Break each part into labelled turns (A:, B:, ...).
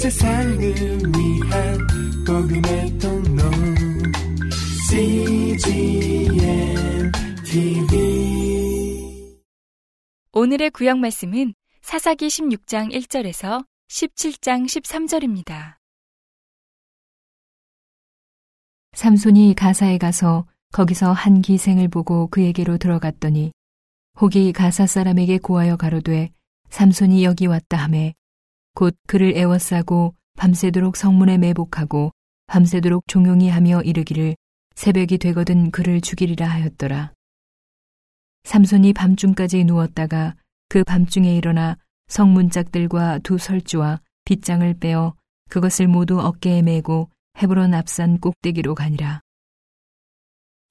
A: 세상을 위한 복음의 통로 CGM TV
B: 오늘의 구약 말씀은 사사기 16장 1절에서 17장 13절입니다.
C: 삼손이 가사에 가서 거기서 한 기생을 보고 그에게로 들어갔더니 혹이 가사 사람에게 고하여 가로되 삼손이 여기 왔다 하매 곧 그를 애워싸고 밤새도록 성문에 매복하고 밤새도록 종용이 하며 이르기를 새벽이 되거든 그를 죽이리라 하였더라. 삼손이 밤중까지 누웠다가 그 밤중에 일어나 성문짝들과 두 설주와 빗장을 빼어 그것을 모두 어깨에 메고 헤브론 앞산 꼭대기로 가니라.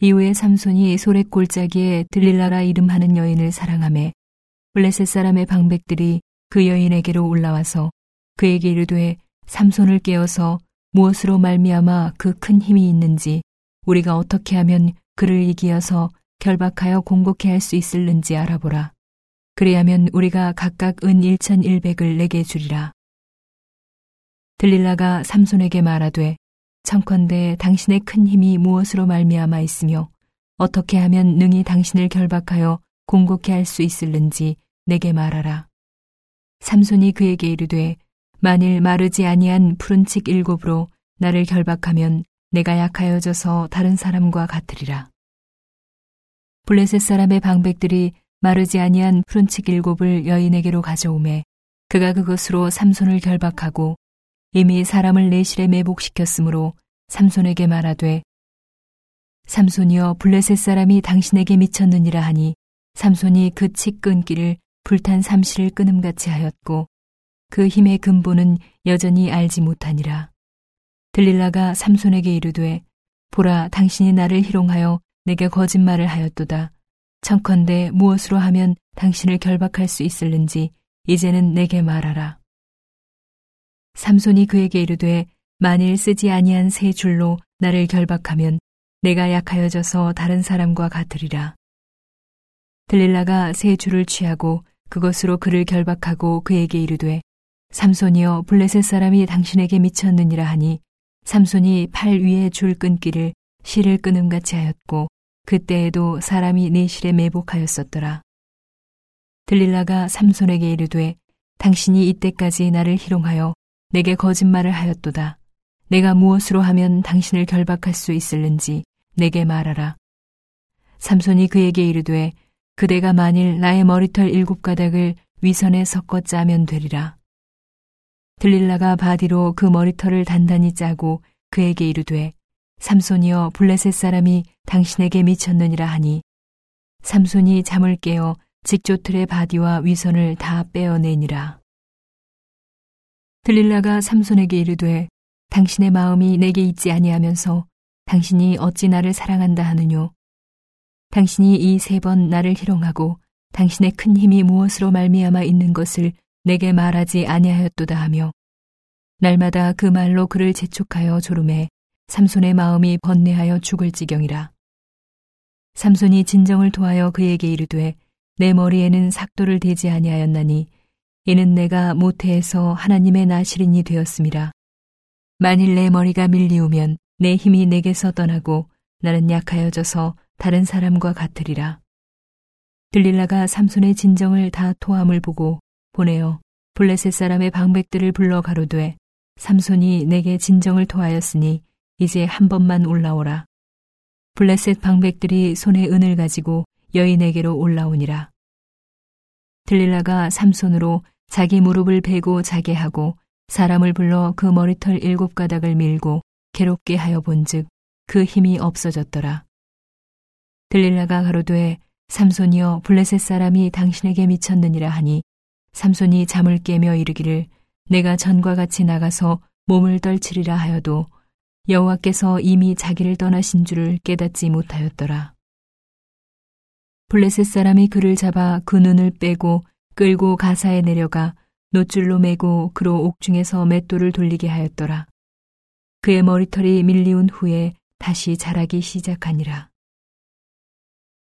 C: 이후에 삼손이 소렉 골짜기에 들릴라라 이름하는 여인을 사랑함에 블레셋 사람의 방백들이 그 여인에게로 올라와서 그에게 이르되 삼손을 깨어서 무엇으로 말미암아 그 큰 힘이 있는지 우리가 어떻게 하면 그를 이기어서 결박하여 공곡해 할 수 있을는지 알아보라. 그리하면 우리가 각각 은 1,100을 내게 주리라. 들릴라가 삼손에게 말하되 청컨대 당신의 큰 힘이 무엇으로 말미암아 있으며 어떻게 하면 능히 당신을 결박하여 공곡해 할 수 있을는지 내게 말하라. 삼손이 그에게 이르되 만일 마르지 아니한 푸른 칙 일곱으로 나를 결박하면 내가 약하여져서 다른 사람과 같으리라. 블레셋 사람의 방백들이 마르지 아니한 푸른 칙 일곱을 여인에게로 가져오매 그가 그것으로 삼손을 결박하고 이미 사람을 내실에 매복시켰으므로 삼손에게 말하되 삼손이여 블레셋 사람이 당신에게 미쳤느니라 하니 삼손이 그치 끊기를 불탄 삼실을 끊음같이 하였고 그 힘의 근본은 여전히 알지 못하니라. 들릴라가 삼손에게 이르되 보라 당신이 나를 희롱하여 내게 거짓말을 하였도다. 청컨대 무엇으로 하면 당신을 결박할 수 있을는지 이제는 내게 말하라. 삼손이 그에게 이르되 만일 쓰지 아니한 세 줄로 나를 결박하면 내가 약하여져서 다른 사람과 같으리라. 들릴라가 세 줄을 취하고 그것으로 그를 결박하고 그에게 이르되 삼손이여 블레셋 사람이 당신에게 미쳤느니라 하니 삼손이 팔 위에 줄 끊기를 실을 끊음같이 하였고 그때에도 사람이 네 실에 매복하였었더라. 들릴라가 삼손에게 이르되 당신이 이때까지 나를 희롱하여 내게 거짓말을 하였도다. 내가 무엇으로 하면 당신을 결박할 수 있을는지 내게 말하라. 삼손이 그에게 이르되 그대가 만일 나의 머리털 일곱 가닥을 위선에 섞어 짜면 되리라. 들릴라가 바디로 그 머리털을 단단히 짜고 그에게 이르되 삼손이여 블레셋 사람이 당신에게 미쳤느니라 하니 삼손이 잠을 깨어 직조틀의 바디와 위선을 다 빼어내니라. 들릴라가 삼손에게 이르되 당신의 마음이 내게 있지 아니하면서 당신이 어찌 나를 사랑한다 하느뇨. 당신이 이 세 번 나를 희롱하고 당신의 큰 힘이 무엇으로 말미암아 있는 것을 내게 말하지 아니하였도다 하며 날마다 그 말로 그를 재촉하여 조름해 삼손의 마음이 번뇌하여 죽을 지경이라. 삼손이 진정을 토하여 그에게 이르되 내 머리에는 삭도를 대지 아니하였나니 이는 내가 모태에서 하나님의 나시린이 되었음이라. 만일 내 머리가 밀리우면 내 힘이 내게서 떠나고 나는 약하여져서 다른 사람과 같으리라. 들릴라가 삼손의 진정을 다 토함을 보고 보내어 블레셋 사람의 방백들을 불러 가로되 삼손이 내게 진정을 토하였으니 이제 한 번만 올라오라. 블레셋 방백들이 손에 은을 가지고 여인에게로 올라오니라. 들릴라가 삼손으로 자기 무릎을 베고 자게 하고 사람을 불러 그 머리털 일곱 가닥을 밀고 괴롭게 하여 본즉 그 힘이 없어졌더라. 들릴라가 가로되 삼손이여 블레셋 사람이 당신에게 미쳤느니라 하니 삼손이 잠을 깨며 이르기를 내가 전과 같이 나가서 몸을 떨치리라 하여도 여호와께서 이미 자기를 떠나신 줄을 깨닫지 못하였더라. 블레셋 사람이 그를 잡아 그 눈을 빼고 끌고 가사에 내려가 노줄로 매고 그로 옥중에서 맷돌을 돌리게 하였더라. 그의 머리털이 밀리운 후에 다시 자라기 시작하니라.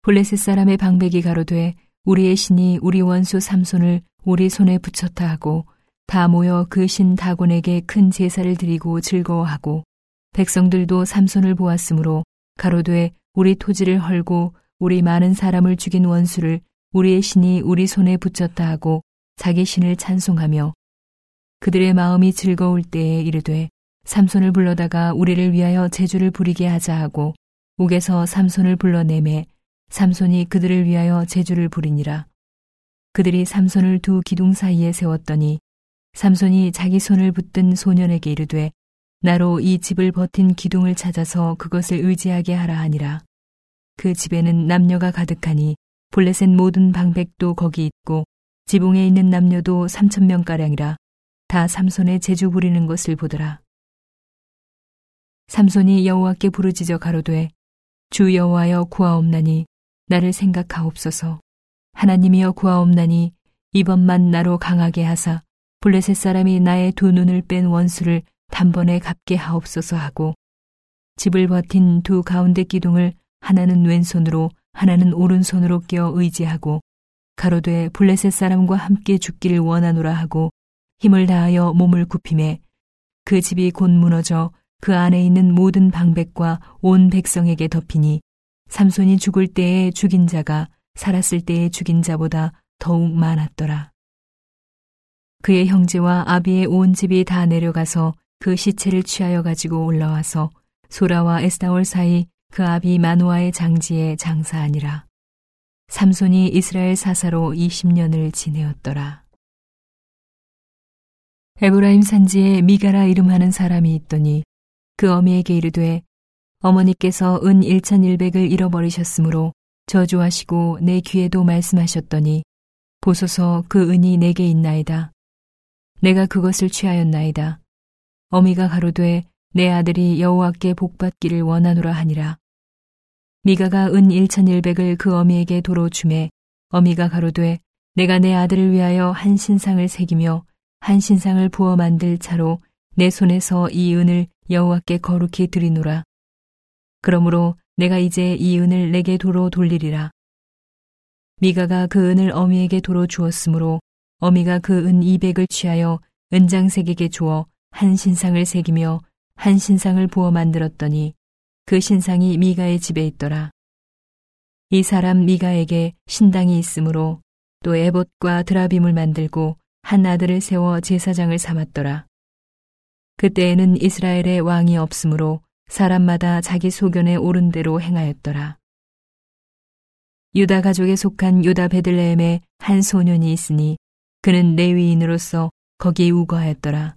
C: 블레셋 사람의 방백이 가로되 우리의 신이 우리 원수 삼손을 우리 손에 붙였다 하고 다 모여 그 신 다곤에게 큰 제사를 드리고 즐거워하고 백성들도 삼손을 보았으므로 가로되 우리 토지를 헐고 우리 많은 사람을 죽인 원수를 우리의 신이 우리 손에 붙였다 하고 자기 신을 찬송하며 그들의 마음이 즐거울 때에 이르되 삼손을 불러다가 우리를 위하여 제주를 부리게 하자 하고 옥에서 삼손을 불러내매 삼손이 그들을 위하여 제주를 부리니라. 그들이 삼손을 두 기둥 사이에 세웠더니 삼손이 자기 손을 붙든 소년에게 이르되 나로 이 집을 버틴 기둥을 찾아서 그것을 의지하게 하라 하니라. 그 집에는 남녀가 가득하니 볼레셋 모든 방백도 거기 있고 지붕에 있는 남녀도 삼천 명가량이라 다 삼손의 제주 부리는 것을 보더라. 삼손이 여호와께 부르짖어 가로되 주 여호와여 구하옵나니 나를 생각하옵소서. 하나님이여 구하옵나니 이번만 나로 강하게 하사 블레셋 사람이 나의 두 눈을 뺀 원수를 단번에 갚게 하옵소서 하고 집을 버틴 두 가운데 기둥을 하나는 왼손으로 하나는 오른손으로 껴 의지하고 가로되 블레셋 사람과 함께 죽기를 원하노라 하고 힘을 다하여 몸을 굽힘에 그 집이 곧 무너져 그 안에 있는 모든 방백과 온 백성에게 덮이니 삼손이 죽을 때에 죽인 자가 살았을 때에 죽인 자보다 더욱 많았더라. 그의 형제와 아비의 온 집이 다 내려가서 그 시체를 취하여 가지고 올라와서 소라와 에스타올 사이 그 아비 마노아의 장지에 장사하니라. 삼손이 이스라엘 사사로 20년을 지내었더라. 에브라임 산지에 미가라 이름하는 사람이 있더니 그 어미에게 이르되 어머니께서 은 1100을 잃어버리셨으므로 저주하시고 내 귀에도 말씀하셨더니 보소서 그 은이 내게 있나이다. 내가 그것을 취하였나이다. 어미가 가로되 내 아들이 여호와께 복받기를 원하노라 하니라. 미가가 은 1100을 그 어미에게 도로 주매 어미가 가로되 내가 내 아들을 위하여 한 신상을 새기며 한 신상을 부어 만들 차로 내 손에서 이 은을 여호와께 거룩히 드리노라. 그러므로 내가 이제 이 은을 내게 도로 돌리리라. 미가가 그 은을 어미에게 도로 주었으므로 어미가 그은 200을 취하여 은장색에게 주어 한 신상을 새기며 한 신상을 부어 만들었더니 그 신상이 미가의 집에 있더라. 이 사람 미가에게 신당이 있으므로 또 에봇과 드라빔을 만들고 한 아들을 세워 제사장을 삼았더라. 그때에는 이스라엘의 왕이 없으므로 사람마다 자기 소견에 옳은 대로 행하였더라. 유다 가족에 속한 유다 베들레헴에 한 소년이 있으니 그는 레위인으로서 거기 우거하였더라.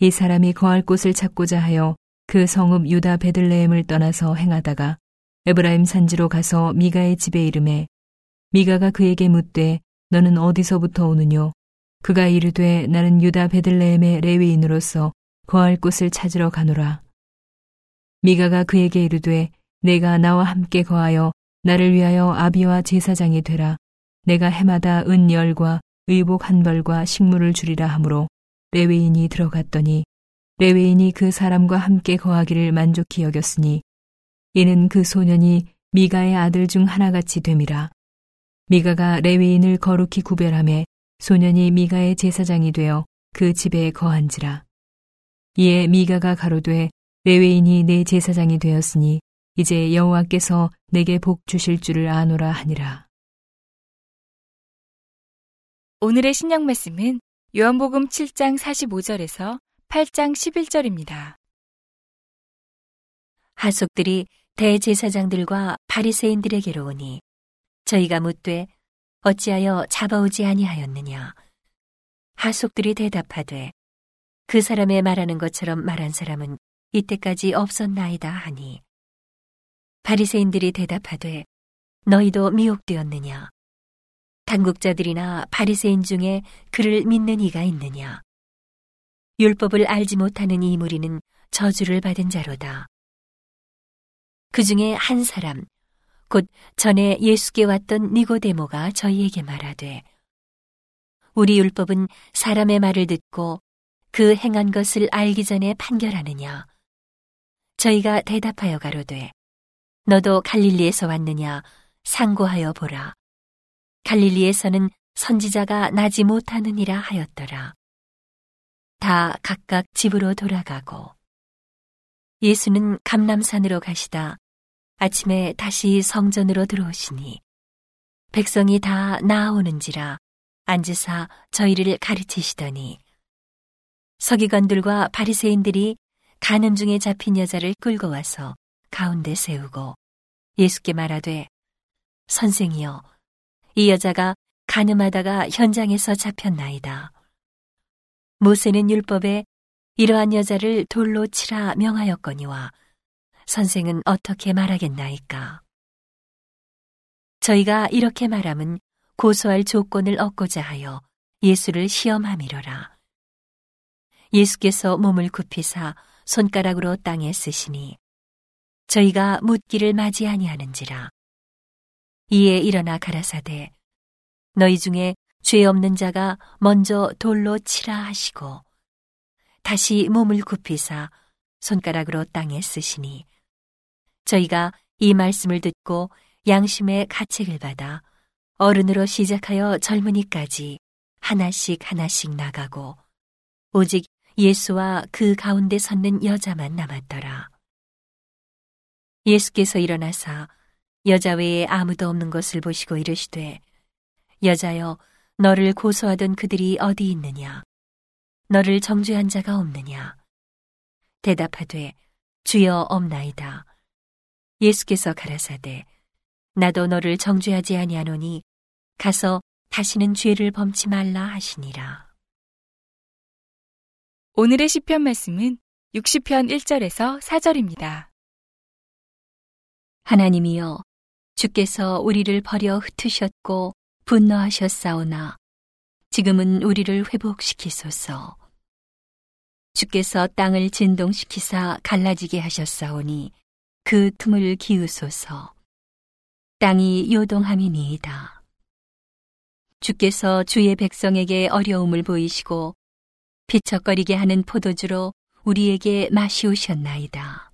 C: 이 사람이 거할 곳을 찾고자 하여 그 성읍 유다 베들레헴을 떠나서 행하다가 에브라임 산지로 가서 미가의 집에 이름에 미가가 그에게 묻되 너는 어디서부터 오느뇨? 그가 이르되 나는 유다 베들레헴의 레위인으로서 거할 곳을 찾으러 가노라. 미가가 그에게 이르되 내가 나와 함께 거하여 나를 위하여 아비와 제사장이 되라. 내가 해마다 은 열과 의복 한 벌과 식물을 주리라 하므로 레웨인이 들어갔더니 레웨인이 그 사람과 함께 거하기를 만족히 여겼으니 이는 그 소년이 미가의 아들 중 하나같이 됨이라. 미가가 레웨인을 거룩히 구별함에 소년이 미가의 제사장이 되어 그 집에 거한지라. 이에 미가가 가로되 레웨인이 내 제사장이 되었으니 이제 여호와께서 내게 복 주실 줄을 아노라 하니라.
B: 오늘의 신약 말씀은 요한복음 7장 45절에서 8장 11절입니다.
D: 하속들이 대제사장들과 바리새인들에게로 오니 저희가 묻되 어찌하여 잡아오지 아니하였느냐 하속들이 대답하되 그 사람의 말하는 것처럼 말한 사람은 이때까지 없었나이다 하니 바리새인들이 대답하되 너희도 미혹되었느냐? 당국자들이나 바리새인 중에 그를 믿는 이가 있느냐? 율법을 알지 못하는 이 무리는 저주를 받은 자로다. 그 중에 한 사람 곧 전에 예수께 왔던 니고데모가 저희에게 말하되 우리 율법은 사람의 말을 듣고 그 행한 것을 알기 전에 판결하느냐 저희가 대답하여 가로되 너도 갈릴리에서 왔느냐? 상고하여 보라. 갈릴리에서는 선지자가 나지 못하느니라 하였더라. 다 각각 집으로 돌아가고 예수는 감남산으로 가시다 아침에 다시 성전으로 들어오시니 백성이 다 나아오는지라 앉으사 저희를 가르치시더니 서기관들과 바리새인들이 가늠 중에 잡힌 여자를 끌고 와서 가운데 세우고 예수께 말하되 선생이여 이 여자가 가늠하다가 현장에서 잡혔나이다. 모세는 율법에 이러한 여자를 돌로 치라 명하였거니와 선생은 어떻게 말하겠나이까? 저희가 이렇게 말함은 고소할 조건을 얻고자 하여 예수를 시험함이로라. 예수께서 몸을 굽히사 손가락으로 땅에 쓰시니 저희가 묻기를 맞이 아니하는지라. 이에 일어나 가라사대 너희 중에 죄 없는 자가 먼저 돌로 치라 하시고 다시 몸을 굽히사 손가락으로 땅에 쓰시니 저희가 이 말씀을 듣고 양심의 가책을 받아 어른으로 시작하여 젊은이까지 하나씩 하나씩 나가고 오직 예수와 그 가운데 섰는 여자만 남았더라. 예수께서 일어나사 여자 외에 아무도 없는 것을 보시고 이르시되 여자여 너를 고소하던 그들이 어디 있느냐? 너를 정죄한 자가 없느냐? 대답하되 주여 없나이다. 예수께서 가라사대 나도 너를 정죄하지 아니하노니 가서 다시는 죄를 범치 말라 하시니라
B: 오늘의 시편 말씀은 60편 1절에서 4절입니다.
D: 하나님이여 주께서 우리를 버려 흩으셨고 분노하셨사오나 지금은 우리를 회복시키소서. 주께서 땅을 진동시키사 갈라지게 하셨사오니 그 틈을 기우소서. 땅이 요동함이니이다. 주께서 주의 백성에게 어려움을 보이시고 비척거리게 하는 포도주로 우리에게 마시우셨나이다.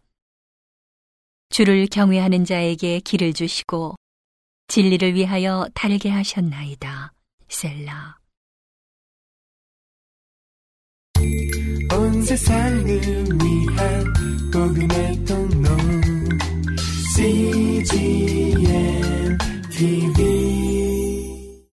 D: 주를 경외하는 자에게 길을 주시고 진리를 위하여 달게 하셨나이다. 셀라.
A: 온 세상을 위한 복음의 통로 CGM TV